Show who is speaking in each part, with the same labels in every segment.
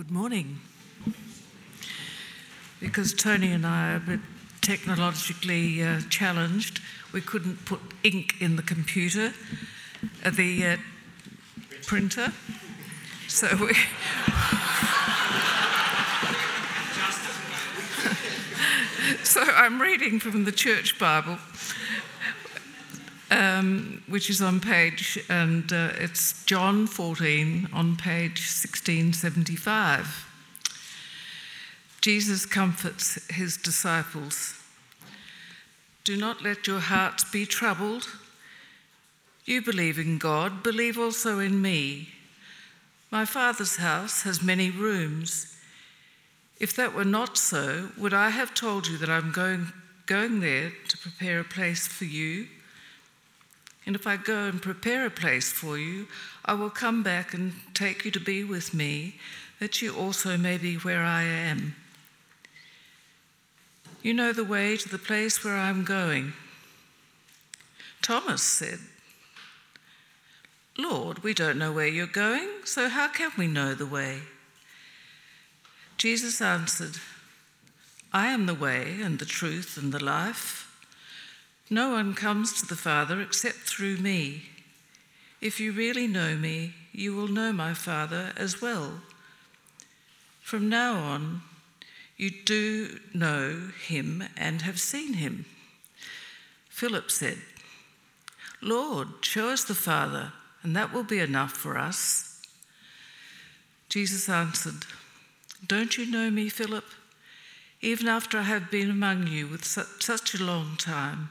Speaker 1: Good morning. Because Tony and I are a bit technologically uh, challenged, we couldn't put ink in the computer, uh, the uh, printer. So we. so I'm reading from the Church Bible, um, which is on page, and uh, it's John 14 on page 1675. Jesus comforts his disciples. Do not let your hearts be troubled. You believe in God, believe also in me. My Father's house has many rooms. If that were not so, would I have told you that I'm going, going there to prepare a place for you? And if I go and prepare a place for you, I will come back and take you to be with me, that you also may be where I am. You know the way to the place where I'm going. Thomas said, Lord, we don't know where you're going, so how can we know the way? Jesus answered, I am the way and the truth and the life. No one comes to the Father except through me. If you really know me, you will know my Father as well. From now on, you do know him and have seen him. Philip said, Lord, show us the Father, and that will be enough for us. Jesus answered, Don't you know me, Philip? Even after I have been among you with such a long time.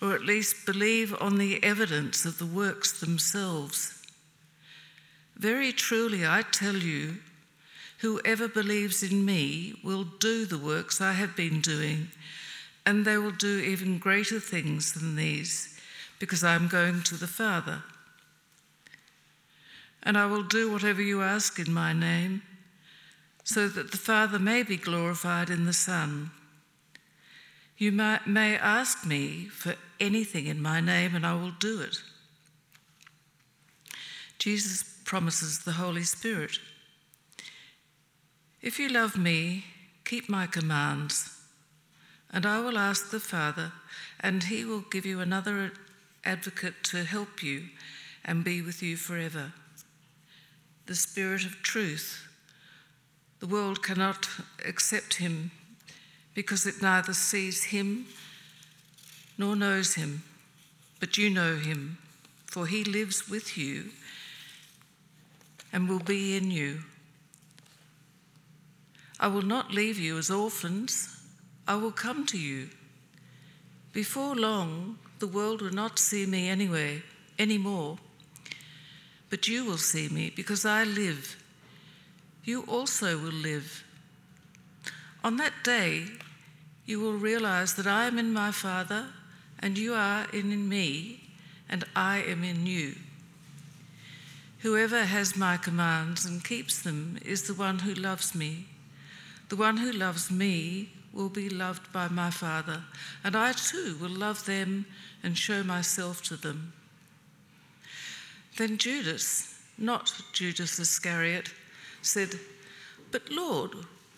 Speaker 1: or at least believe on the evidence of the works themselves. Very truly, I tell you, Whoever believes in me will do the works I have been doing, and they will do even greater things than these, because I am going to the Father. And I will do whatever you ask in my name, so that the Father may be glorified in the Son. You may ask me for anything in my name, and I will do it. Jesus promises the Holy Spirit. If you love me, keep my commands, and I will ask the Father, and he will give you another advocate to help you and be with you forever. The Spirit of truth. The world cannot accept him because it neither sees him nor knows him, but you know him, for he lives with you and will be in you. I will not leave you as orphans, I will come to you. Before long, the world will not see me anyway, anymore, but you will see me because I live. You also will live. On that day, you will realize that I am in my Father, and you are in, me, and I am in you. Whoever has my commands and keeps them is the one who loves me. The one who loves me will be loved by my Father, and I too will love them and show myself to them. Then Judas, not Judas Iscariot, said, But Lord,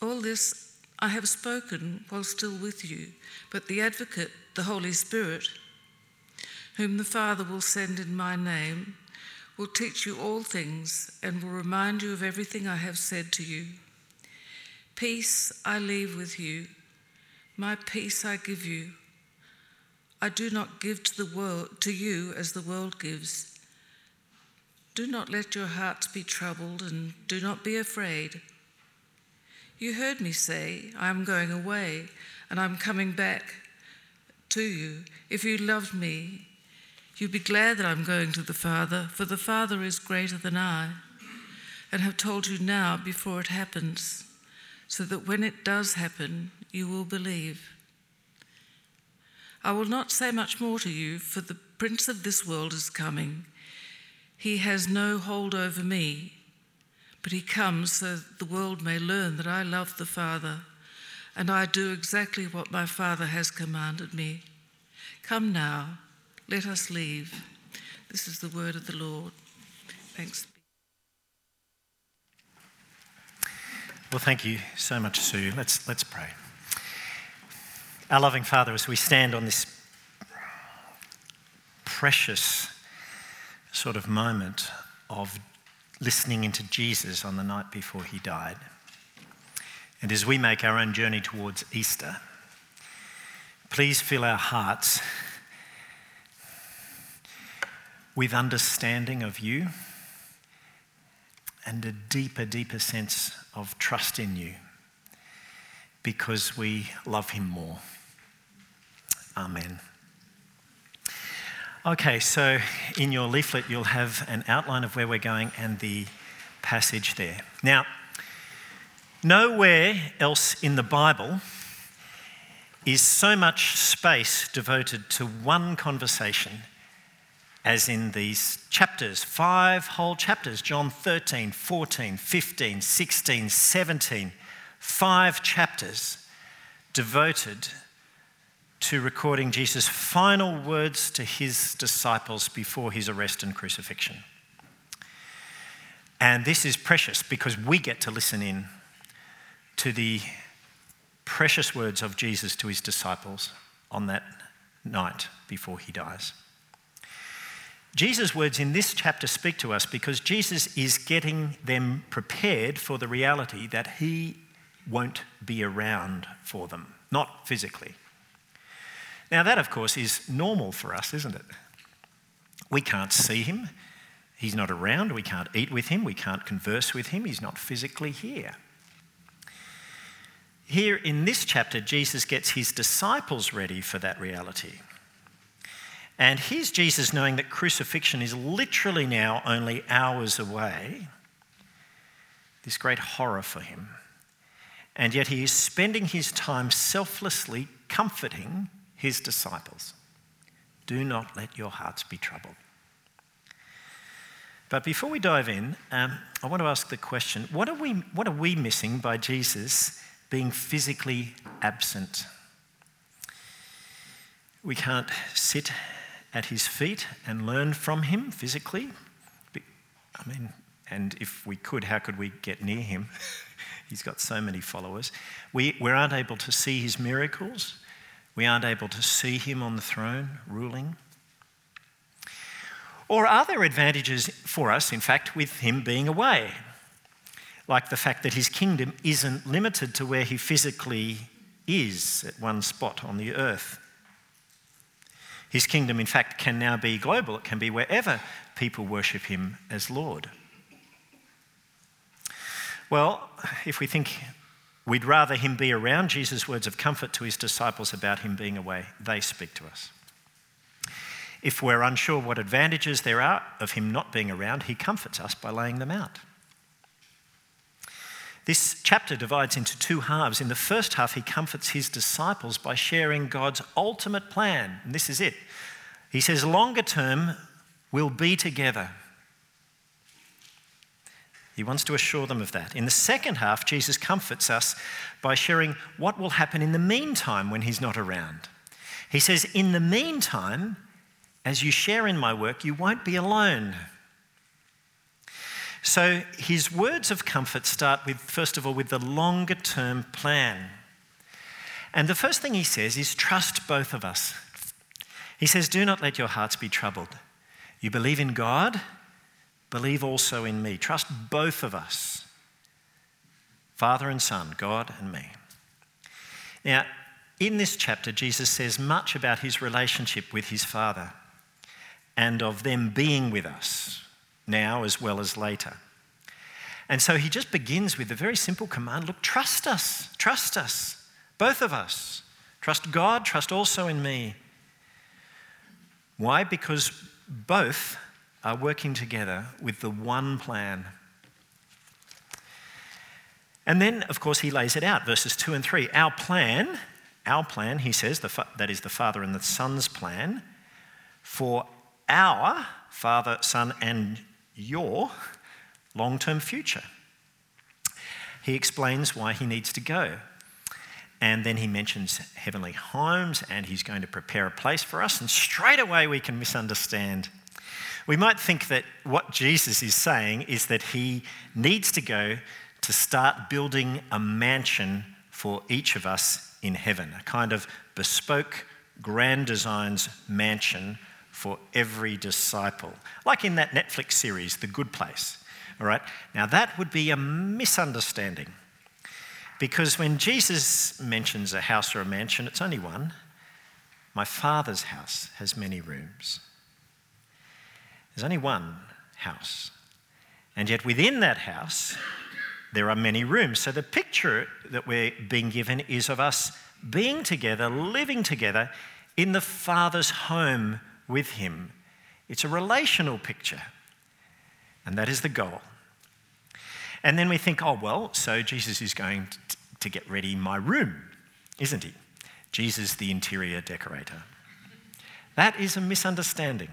Speaker 1: All this I have spoken while still with you, but the Advocate, the Holy Spirit, whom the Father will send in my name, will teach you all things and will remind you of everything I have said to you. Peace I leave with you, my peace I give you. I do not give to the world to you as the world gives. Do not let your hearts be troubled and do not be afraid. You heard me say, I am going away and I'm coming back to you. If you loved me, you'd be glad that I'm going to the Father, for the Father is greater than I, and have told you now before it happens, so that when it does happen, you will believe. I will not say much more to you, for the Prince of this world is coming. He has no hold over me, but he comes so the world may learn that I love the Father and I do exactly what my Father has commanded me. Come now, let us leave. This is the word of the Lord. Thanks.
Speaker 2: Well, thank you so much, Sue. Let's, let's pray. Our loving Father, as we stand on this precious sort of moment of listening into Jesus on the night before he died, and as we make our own journey towards Easter, please fill our hearts with understanding of you and a deeper, deeper sense of trust in you because we love him more. Amen. Okay, so in your leaflet, you'll have an outline of where we're going and the passage there. Now, Nowhere else in the Bible is so much space devoted to one conversation as in these chapters, five whole chapters John 13, 14, 15, 16, 17, five chapters devoted to recording Jesus' final words to his disciples before his arrest and crucifixion. And this is precious because we get to listen in to the precious words of Jesus to his disciples on that night before he dies. Jesus' words in this chapter speak to us because Jesus is getting them prepared for the reality that he won't be around for them, not physically. Now, that, of course, is normal for us, isn't it? We can't see him. He's not around. We can't eat with him. We can't converse with him. He's not physically here. Here in this chapter, Jesus gets his disciples ready for that reality. And here's Jesus knowing that crucifixion is literally now only hours away. This great horror for him. And yet he is spending his time selflessly comforting his disciples. Do not let your hearts be troubled. But before we dive in, um, I want to ask the question what are, we, what are we missing by Jesus being physically absent. We can't sit at his feet and learn from him physically. I mean, and if we could, how could we get near him? He's got so many followers. We, we aren't able to see his miracles. We aren't able to see him on the throne ruling. Or are there advantages for us, in fact, with him being away? like the fact that his kingdom isn't limited to where he physically is at one spot on the earth. His kingdom, in fact, can now be global, it can be wherever people worship him as Lord. Well, if we think we'd rather him be around, Jesus' words of comfort to his disciples about him being away, they speak to us. If we're unsure what advantages there are of him not being around, he comforts us by laying them out. This chapter divides into two halves. In the first half, he comforts his disciples by sharing God's ultimate plan. And this is it. He says, longer term, we'll be together. He wants to assure them of that. In the second half, Jesus comforts us by sharing what will happen in the meantime when he's not around. He says, In the meantime, as you share in my work, you won't be alone. So his words of comfort start with, first of all, with the longer term plan. And the first thing he says is trust both of us. He says, Do not let your hearts be troubled. You believe in God, believe also in me. Trust both of us, Father and Son, God and me. Now, in this chapter, Jesus says much about his relationship with his Father and of them being with us now as well as later. And so he just begins with a very simple command look, trust us, trust us, both of us. Trust God, trust also in me. Why? Because both are working together with the one plan. And then, of course, he lays it out, verses 2 and 3. Our plan our plan, he says, the, that is the Father and the Son's plan, for our Father, Son, and your long term future. He explains why he needs to go. And then he mentions heavenly homes and he's going to prepare a place for us. And straight away we can misunderstand. We might think that what Jesus is saying is that he needs to go to start building a mansion for each of us in heaven, a kind of bespoke, grand designs mansion for every disciple, like in that Netflix series, The Good Place. All right, now that would be a misunderstanding because when Jesus mentions a house or a mansion, it's only one. My Father's house has many rooms. There's only one house. And yet within that house, there are many rooms. So the picture that we're being given is of us being together, living together in the Father's home with Him. It's a relational picture, and that is the goal. And then we think, oh, well, so Jesus is going to get ready my room, isn't he? Jesus, the interior decorator. That is a misunderstanding.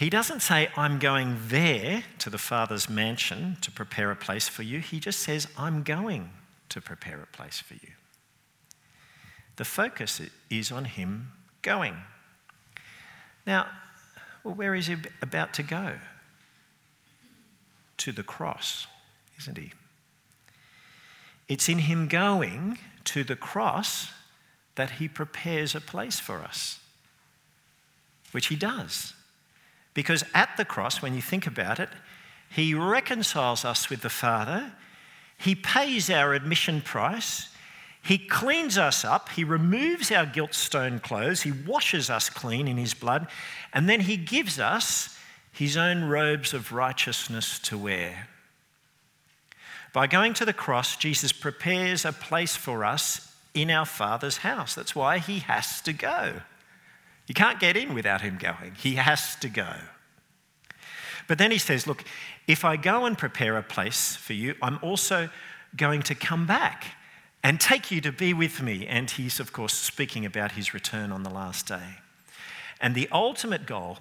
Speaker 2: He doesn't say, I'm going there to the Father's mansion to prepare a place for you. He just says, I'm going to prepare a place for you. The focus is on Him going. Now, well, where is He about to go? To the cross, isn't He? It's in Him going to the cross that He prepares a place for us, which He does. Because at the cross, when you think about it, he reconciles us with the Father, he pays our admission price, he cleans us up, he removes our guilt stone clothes, he washes us clean in his blood, and then he gives us his own robes of righteousness to wear. By going to the cross, Jesus prepares a place for us in our Father's house. That's why he has to go. You can't get in without him going, he has to go. But then he says, Look, if I go and prepare a place for you, I'm also going to come back and take you to be with me. And he's, of course, speaking about his return on the last day. And the ultimate goal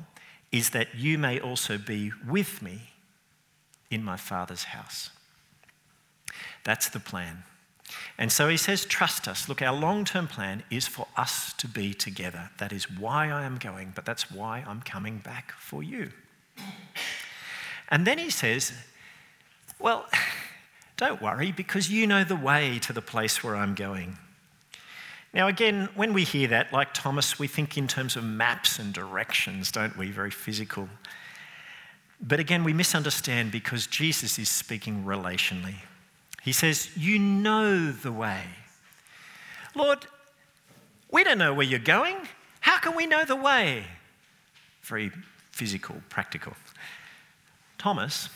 Speaker 2: is that you may also be with me in my Father's house. That's the plan. And so he says, Trust us. Look, our long term plan is for us to be together. That is why I am going, but that's why I'm coming back for you. And then he says, Well, don't worry, because you know the way to the place where I'm going. Now, again, when we hear that, like Thomas, we think in terms of maps and directions, don't we? Very physical. But again, we misunderstand because Jesus is speaking relationally. He says, You know the way. Lord, we don't know where you're going. How can we know the way? Very physical, practical. Thomas,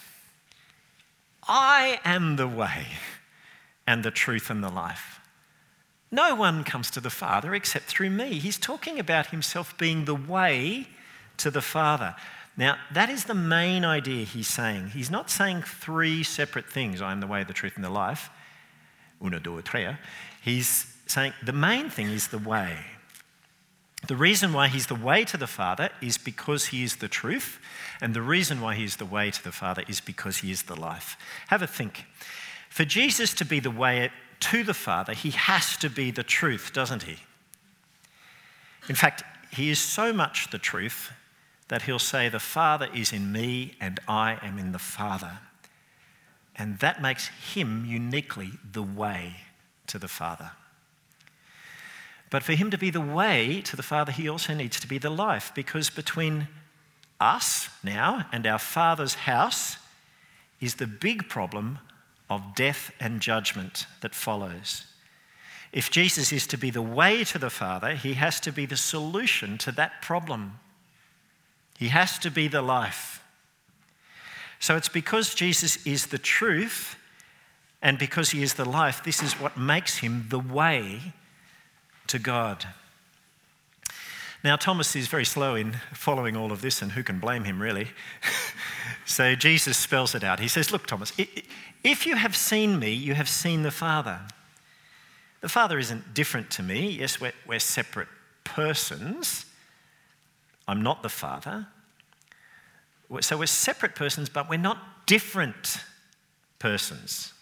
Speaker 2: I am the way and the truth and the life. No one comes to the Father except through me. He's talking about himself being the way to the Father. Now, that is the main idea he's saying. He's not saying three separate things I am the way, the truth, and the life. Uno, due, tre. He's saying the main thing is the way. The reason why he's the way to the Father is because he is the truth, and the reason why he is the way to the Father is because he is the life. Have a think. For Jesus to be the way to the Father, he has to be the truth, doesn't he? In fact, he is so much the truth that he'll say, The Father is in me and I am in the Father. And that makes him uniquely the way to the Father. But for him to be the way to the Father, he also needs to be the life, because between us now and our Father's house is the big problem of death and judgment that follows. If Jesus is to be the way to the Father, he has to be the solution to that problem. He has to be the life. So it's because Jesus is the truth and because he is the life, this is what makes him the way to God. Now, Thomas is very slow in following all of this, and who can blame him, really? so Jesus spells it out. He says, Look, Thomas, if you have seen me, you have seen the Father. The Father isn't different to me. Yes, we're, we're separate persons. I'm not the Father. So we're separate persons, but we're not different persons.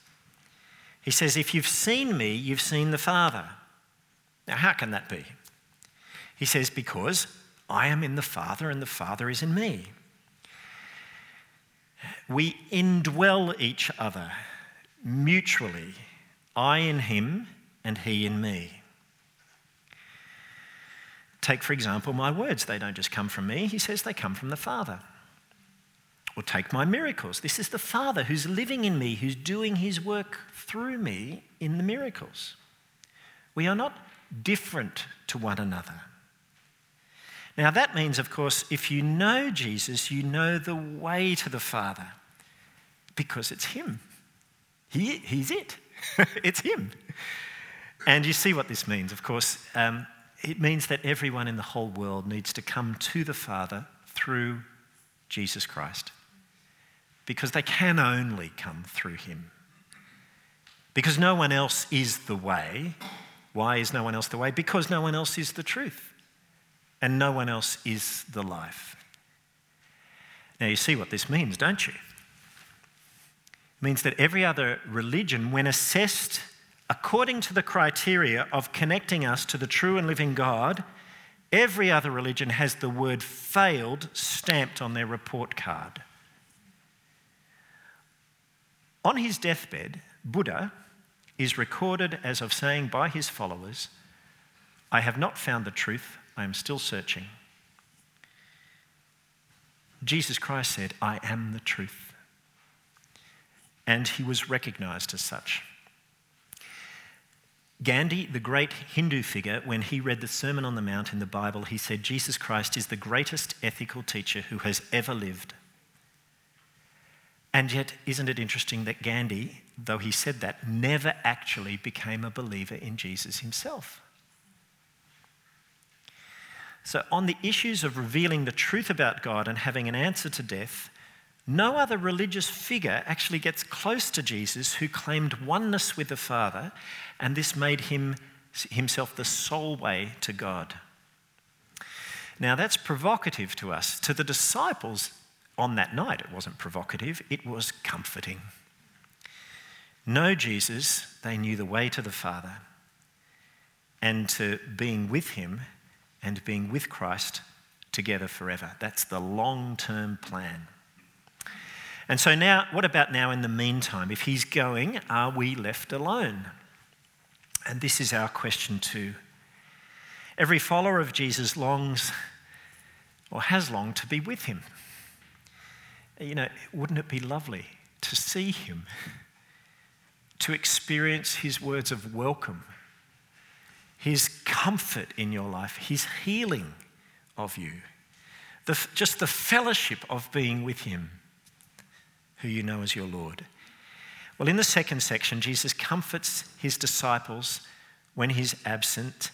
Speaker 2: He says, If you've seen me, you've seen the Father. Now, how can that be? He says, Because I am in the Father and the Father is in me. We indwell each other mutually, I in him and he in me. Take, for example, my words. They don't just come from me. He says they come from the Father. Or take my miracles. This is the Father who's living in me, who's doing his work through me in the miracles. We are not different to one another. Now, that means, of course, if you know Jesus, you know the way to the Father because it's Him. He, he's it, it's Him. And you see what this means, of course. Um, it means that everyone in the whole world needs to come to the Father through Jesus Christ because they can only come through Him. Because no one else is the way. Why is no one else the way? Because no one else is the truth. And no one else is the life. Now, you see what this means, don't you? It means that every other religion, when assessed according to the criteria of connecting us to the true and living God, every other religion has the word failed stamped on their report card. On his deathbed, Buddha is recorded as of saying by his followers, I have not found the truth, I am still searching. Jesus Christ said, I am the truth. And he was recognized as such. Gandhi, the great Hindu figure, when he read the Sermon on the Mount in the Bible, he said, Jesus Christ is the greatest ethical teacher who has ever lived. And yet, isn't it interesting that Gandhi, though he said that, never actually became a believer in Jesus himself? So, on the issues of revealing the truth about God and having an answer to death, no other religious figure actually gets close to Jesus who claimed oneness with the Father, and this made him himself the sole way to God. Now, that's provocative to us. To the disciples, on that night, it wasn't provocative, it was comforting. Know Jesus, they knew the way to the Father, and to being with Him and being with Christ together forever. That's the long term plan. And so, now, what about now in the meantime? If He's going, are we left alone? And this is our question too. Every follower of Jesus longs or has longed to be with Him you know, wouldn't it be lovely to see him, to experience his words of welcome, his comfort in your life, his healing of you, the, just the fellowship of being with him, who you know as your Lord? Well, in the second section, Jesus comforts his disciples when he's absent.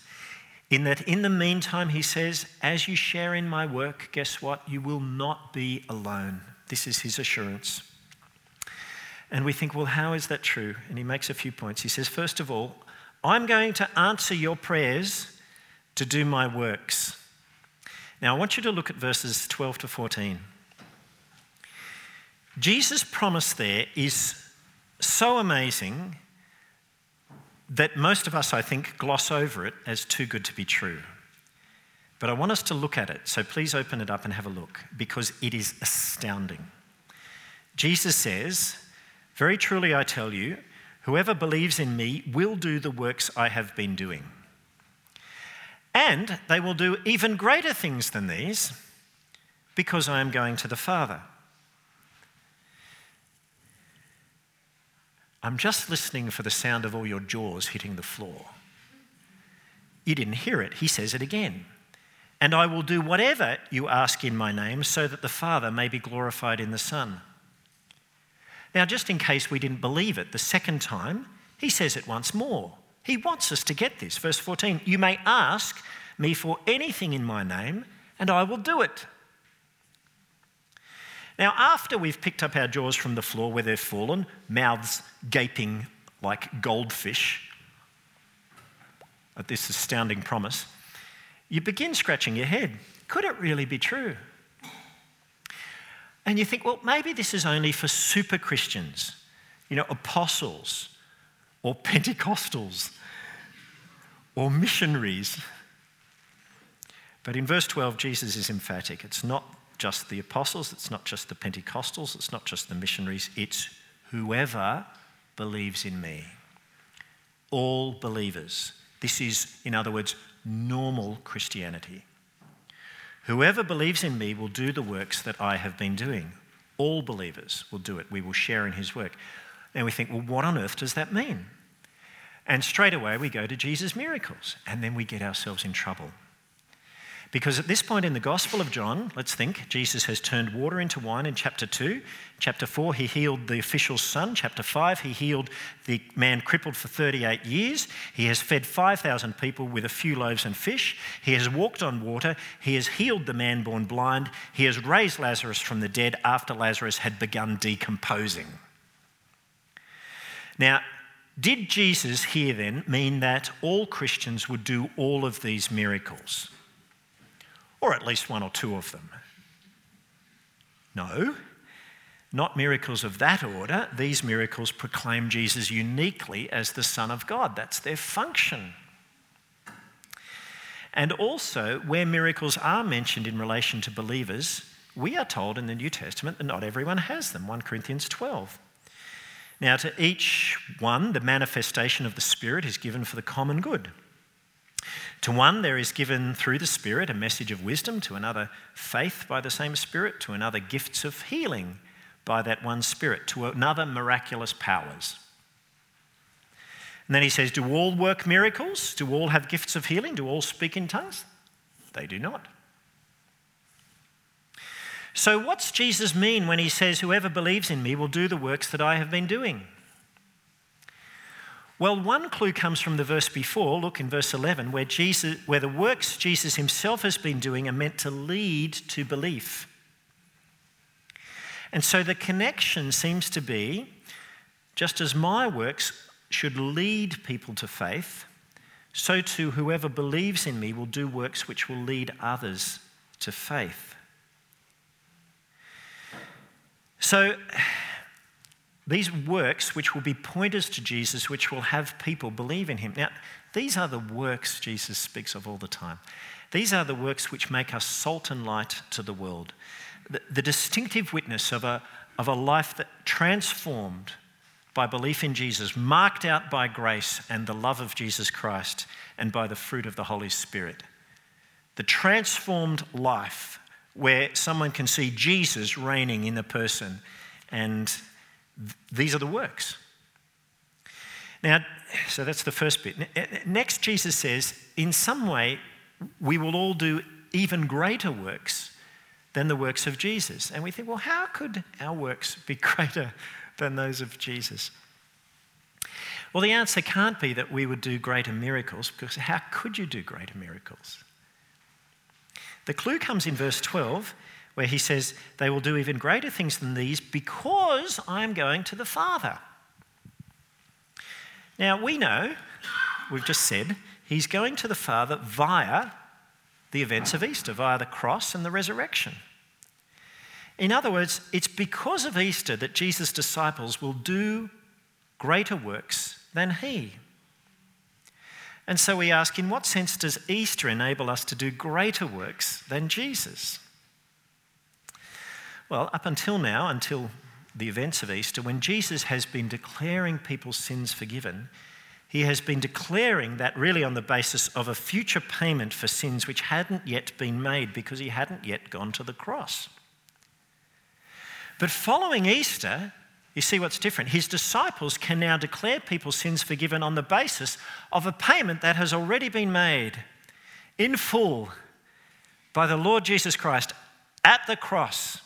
Speaker 2: In that, in the meantime, he says, As you share in my work, guess what? You will not be alone. This is his assurance. And we think, well, how is that true? And he makes a few points. He says, first of all, I'm going to answer your prayers to do my works. Now, I want you to look at verses 12 to 14. Jesus' promise there is so amazing that most of us, I think, gloss over it as too good to be true. But I want us to look at it, so please open it up and have a look because it is astounding. Jesus says, Very truly I tell you, whoever believes in me will do the works I have been doing. And they will do even greater things than these because I am going to the Father. I'm just listening for the sound of all your jaws hitting the floor. You didn't hear it. He says it again. And I will do whatever you ask in my name so that the Father may be glorified in the Son. Now, just in case we didn't believe it the second time, he says it once more. He wants us to get this. Verse 14 You may ask me for anything in my name, and I will do it. Now, after we've picked up our jaws from the floor where they've fallen, mouths gaping like goldfish at this astounding promise, you begin scratching your head. Could it really be true? And you think, well, maybe this is only for super Christians, you know, apostles or Pentecostals or missionaries. But in verse 12, Jesus is emphatic. It's not just the apostles, it's not just the Pentecostals, it's not just the missionaries, it's whoever believes in me. All believers. This is, in other words, normal Christianity. Whoever believes in me will do the works that I have been doing. All believers will do it. We will share in his work. And we think, well, what on earth does that mean? And straight away we go to Jesus' miracles, and then we get ourselves in trouble. Because at this point in the Gospel of John, let's think, Jesus has turned water into wine in chapter 2. Chapter 4, he healed the official's son. Chapter 5, he healed the man crippled for 38 years. He has fed 5,000 people with a few loaves and fish. He has walked on water. He has healed the man born blind. He has raised Lazarus from the dead after Lazarus had begun decomposing. Now, did Jesus here then mean that all Christians would do all of these miracles? Or at least one or two of them. No, not miracles of that order. These miracles proclaim Jesus uniquely as the Son of God. That's their function. And also, where miracles are mentioned in relation to believers, we are told in the New Testament that not everyone has them. 1 Corinthians 12. Now, to each one, the manifestation of the Spirit is given for the common good. To one, there is given through the Spirit a message of wisdom, to another, faith by the same Spirit, to another, gifts of healing by that one Spirit, to another, miraculous powers. And then he says, Do all work miracles? Do all have gifts of healing? Do all speak in tongues? They do not. So, what's Jesus mean when he says, Whoever believes in me will do the works that I have been doing? Well, one clue comes from the verse before, look in verse 11, where, Jesus, where the works Jesus himself has been doing are meant to lead to belief. And so the connection seems to be just as my works should lead people to faith, so too whoever believes in me will do works which will lead others to faith. So, these works, which will be pointers to Jesus, which will have people believe in him. Now, these are the works Jesus speaks of all the time. These are the works which make us salt and light to the world. The, the distinctive witness of a, of a life that transformed by belief in Jesus, marked out by grace and the love of Jesus Christ, and by the fruit of the Holy Spirit. The transformed life where someone can see Jesus reigning in the person and these are the works. Now, so that's the first bit. Next, Jesus says, in some way, we will all do even greater works than the works of Jesus. And we think, well, how could our works be greater than those of Jesus? Well, the answer can't be that we would do greater miracles, because how could you do greater miracles? The clue comes in verse 12 where he says, They will do even greater things than these because I am going to the Father. Now, we know, we've just said, he's going to the Father via the events of Easter, via the cross and the resurrection. In other words, it's because of Easter that Jesus' disciples will do greater works than he. And so we ask, in what sense does Easter enable us to do greater works than Jesus? Well, up until now, until the events of Easter, when Jesus has been declaring people's sins forgiven, he has been declaring that really on the basis of a future payment for sins which hadn't yet been made because he hadn't yet gone to the cross. But following Easter, you see what's different. His disciples can now declare people's sins forgiven on the basis of a payment that has already been made in full by the Lord Jesus Christ at the cross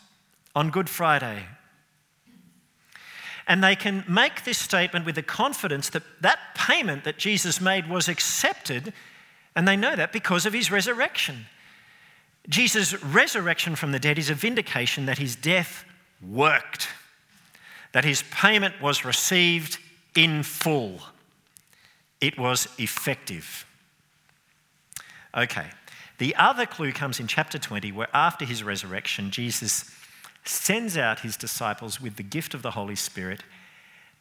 Speaker 2: on Good Friday. And they can make this statement with the confidence that that payment that Jesus made was accepted, and they know that because of his resurrection. Jesus' resurrection from the dead is a vindication that his death worked, that his payment was received in full. It was effective. Okay, the other clue comes in chapter 20, where after his resurrection, Jesus sends out his disciples with the gift of the Holy Spirit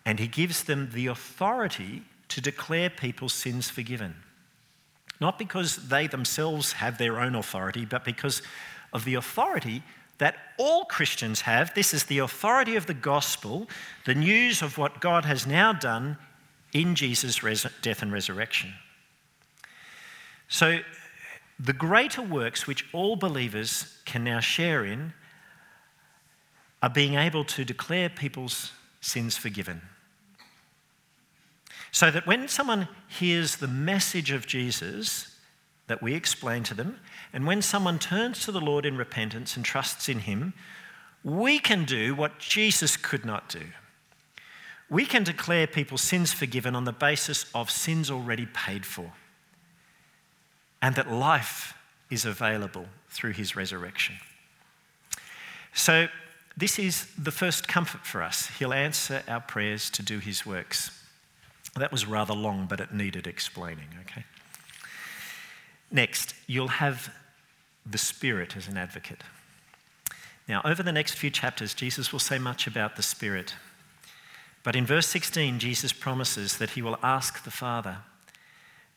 Speaker 2: and he gives them the authority to declare people's sins forgiven. Not because they themselves have their own authority, but because of the authority that all Christians have. This is the authority of the gospel, the news of what God has now done in Jesus' res- death and resurrection. So, the greater works which all believers can now share in are being able to declare people's sins forgiven. So that when someone hears the message of Jesus that we explain to them, and when someone turns to the Lord in repentance and trusts in Him, we can do what Jesus could not do. We can declare people's sins forgiven on the basis of sins already paid for and that life is available through his resurrection. So, this is the first comfort for us. He'll answer our prayers to do his works. That was rather long, but it needed explaining, okay? Next, you'll have the Spirit as an advocate. Now, over the next few chapters, Jesus will say much about the Spirit. But in verse 16, Jesus promises that he will ask the Father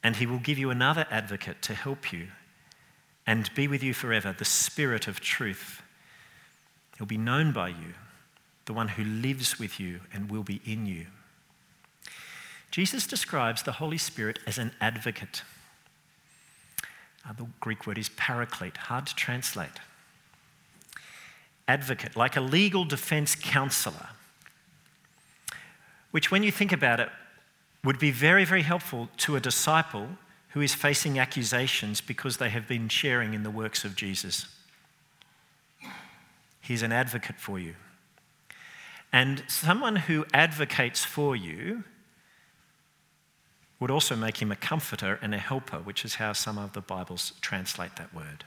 Speaker 2: and he will give you another advocate to help you and be with you forever, the Spirit of truth. He'll be known by you, the one who lives with you and will be in you. Jesus describes the Holy Spirit as an advocate. Uh, the Greek word is paraclete, hard to translate. Advocate, like a legal defense counselor, which, when you think about it, would be very, very helpful to a disciple who is facing accusations because they have been sharing in the works of Jesus. He's an advocate for you. And someone who advocates for you would also make him a comforter and a helper, which is how some of the Bibles translate that word.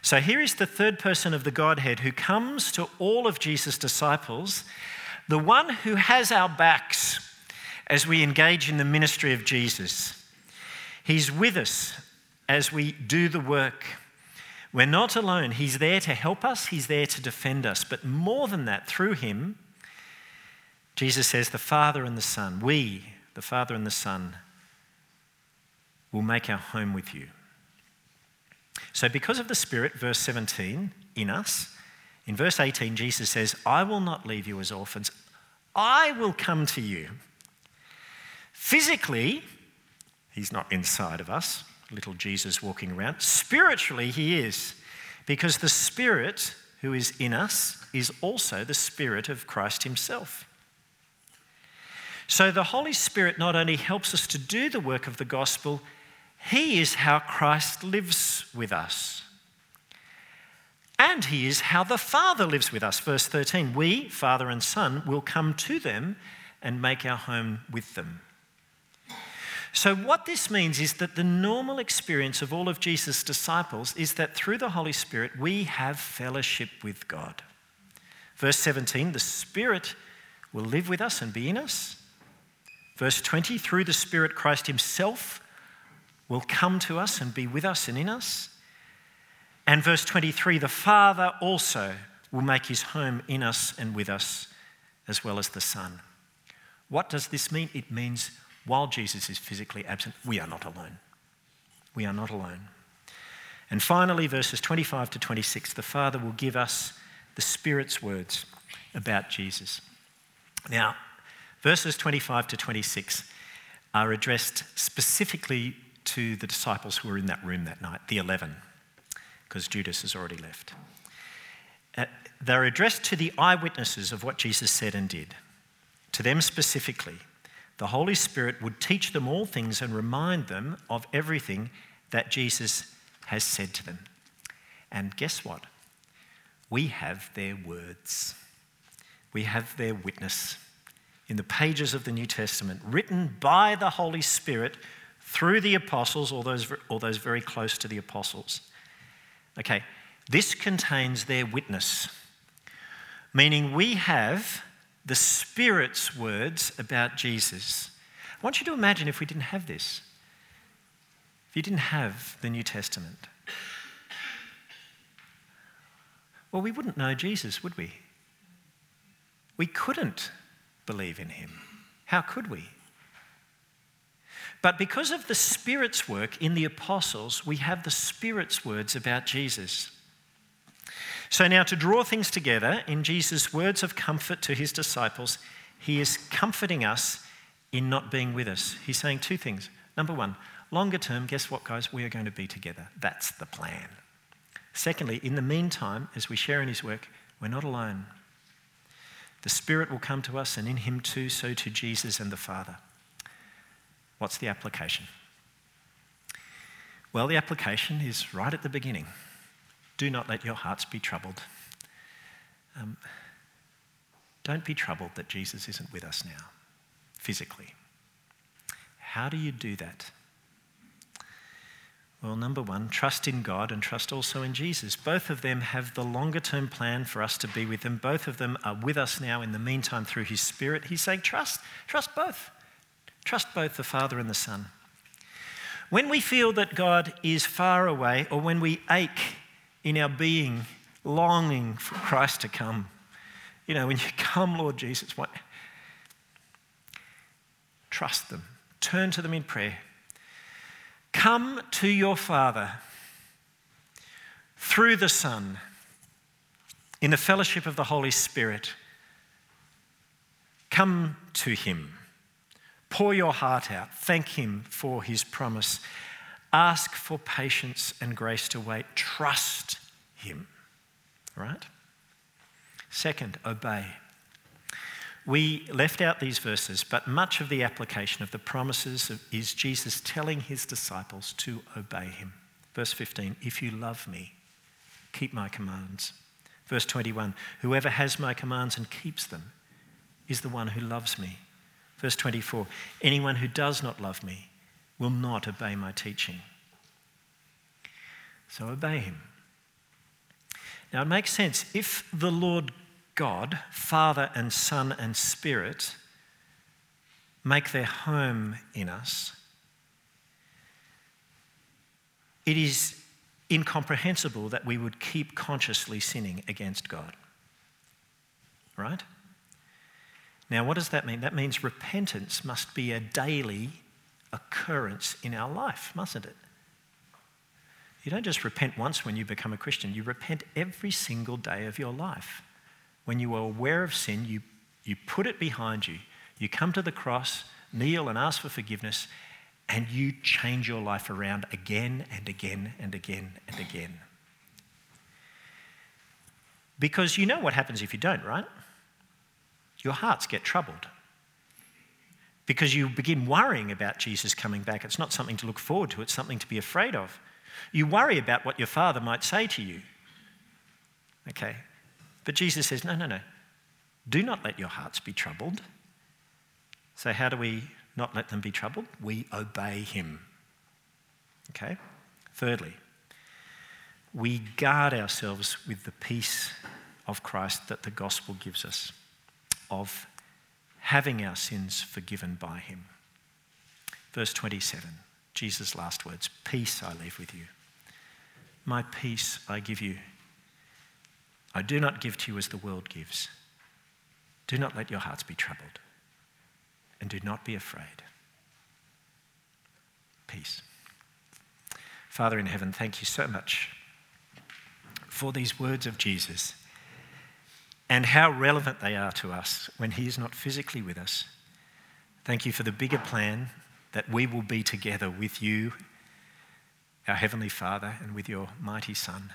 Speaker 2: So here is the third person of the Godhead who comes to all of Jesus' disciples, the one who has our backs as we engage in the ministry of Jesus. He's with us as we do the work. We're not alone. He's there to help us, He's there to defend us. But more than that, through Him, Jesus says, the Father and the Son, we, the Father and the Son, will make our home with you. So, because of the Spirit, verse 17, in us, in verse 18, Jesus says, I will not leave you as orphans, I will come to you. Physically, he's not inside of us, little Jesus walking around. Spiritually, he is, because the Spirit who is in us is also the Spirit of Christ himself. So the Holy Spirit not only helps us to do the work of the gospel, he is how Christ lives with us. And he is how the Father lives with us. Verse 13 We, Father and Son, will come to them and make our home with them. So, what this means is that the normal experience of all of Jesus' disciples is that through the Holy Spirit, we have fellowship with God. Verse 17, the Spirit will live with us and be in us. Verse 20, through the Spirit, Christ Himself will come to us and be with us and in us. And verse 23, the Father also will make His home in us and with us, as well as the Son. What does this mean? It means while Jesus is physically absent, we are not alone. We are not alone. And finally, verses 25 to 26, the Father will give us the Spirit's words about Jesus. Now, verses 25 to 26 are addressed specifically to the disciples who were in that room that night, the 11, because Judas has already left. Uh, they're addressed to the eyewitnesses of what Jesus said and did. To them specifically, the Holy Spirit would teach them all things and remind them of everything that Jesus has said to them. And guess what? We have their words, we have their witness in the pages of the New Testament, written by the Holy Spirit through the apostles or those, or those very close to the apostles. Okay, this contains their witness, meaning we have the Spirit's words about Jesus. I want you to imagine if we didn't have this, if you didn't have the New Testament. Well, we wouldn't know Jesus, would we? We couldn't believe in him. How could we? But because of the Spirit's work in the apostles, we have the Spirit's words about Jesus. So, now to draw things together in Jesus' words of comfort to his disciples, he is comforting us in not being with us. He's saying two things. Number one, longer term, guess what, guys? We are going to be together. That's the plan. Secondly, in the meantime, as we share in his work, we're not alone. The Spirit will come to us, and in him too, so to Jesus and the Father. What's the application? Well, the application is right at the beginning. Do not let your hearts be troubled. Um, don't be troubled that Jesus isn't with us now, physically. How do you do that? Well, number one, trust in God and trust also in Jesus. Both of them have the longer term plan for us to be with them. Both of them are with us now in the meantime through His Spirit. He's saying, trust, trust both. Trust both the Father and the Son. When we feel that God is far away, or when we ache in our being, longing for Christ to come, you know, when you come, Lord Jesus, what? Trust them. Turn to them in prayer. Come to your Father through the Son in the fellowship of the Holy Spirit. Come to Him. Pour your heart out. Thank Him for His promise. Ask for patience and grace to wait. Trust Him. Right? Second, obey. We left out these verses, but much of the application of the promises is Jesus telling his disciples to obey him. Verse 15, if you love me, keep my commands. Verse 21, whoever has my commands and keeps them is the one who loves me. Verse 24, anyone who does not love me will not obey my teaching. So obey him. Now it makes sense. If the Lord God, Father and Son and Spirit, make their home in us, it is incomprehensible that we would keep consciously sinning against God. Right? Now, what does that mean? That means repentance must be a daily occurrence in our life, mustn't it? You don't just repent once when you become a Christian, you repent every single day of your life. When you are aware of sin, you, you put it behind you. You come to the cross, kneel and ask for forgiveness, and you change your life around again and again and again and again. Because you know what happens if you don't, right? Your hearts get troubled. Because you begin worrying about Jesus coming back. It's not something to look forward to, it's something to be afraid of. You worry about what your father might say to you. Okay, but Jesus says, no, no, no. Do not let your hearts be troubled. So, how do we not let them be troubled? We obey him. Okay? Thirdly, we guard ourselves with the peace of Christ that the gospel gives us, of having our sins forgiven by him. Verse 27, Jesus' last words Peace I leave with you. My peace I give you. I do not give to you as the world gives. Do not let your hearts be troubled, and do not be afraid. Peace. Father in heaven, thank you so much for these words of Jesus and how relevant they are to us when He is not physically with us. Thank you for the bigger plan that we will be together with you, our Heavenly Father, and with your mighty Son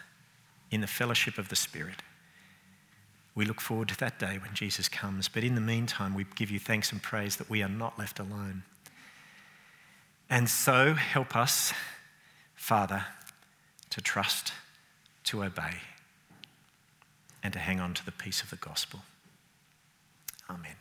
Speaker 2: in the fellowship of the Spirit. We look forward to that day when Jesus comes. But in the meantime, we give you thanks and praise that we are not left alone. And so help us, Father, to trust, to obey, and to hang on to the peace of the gospel. Amen.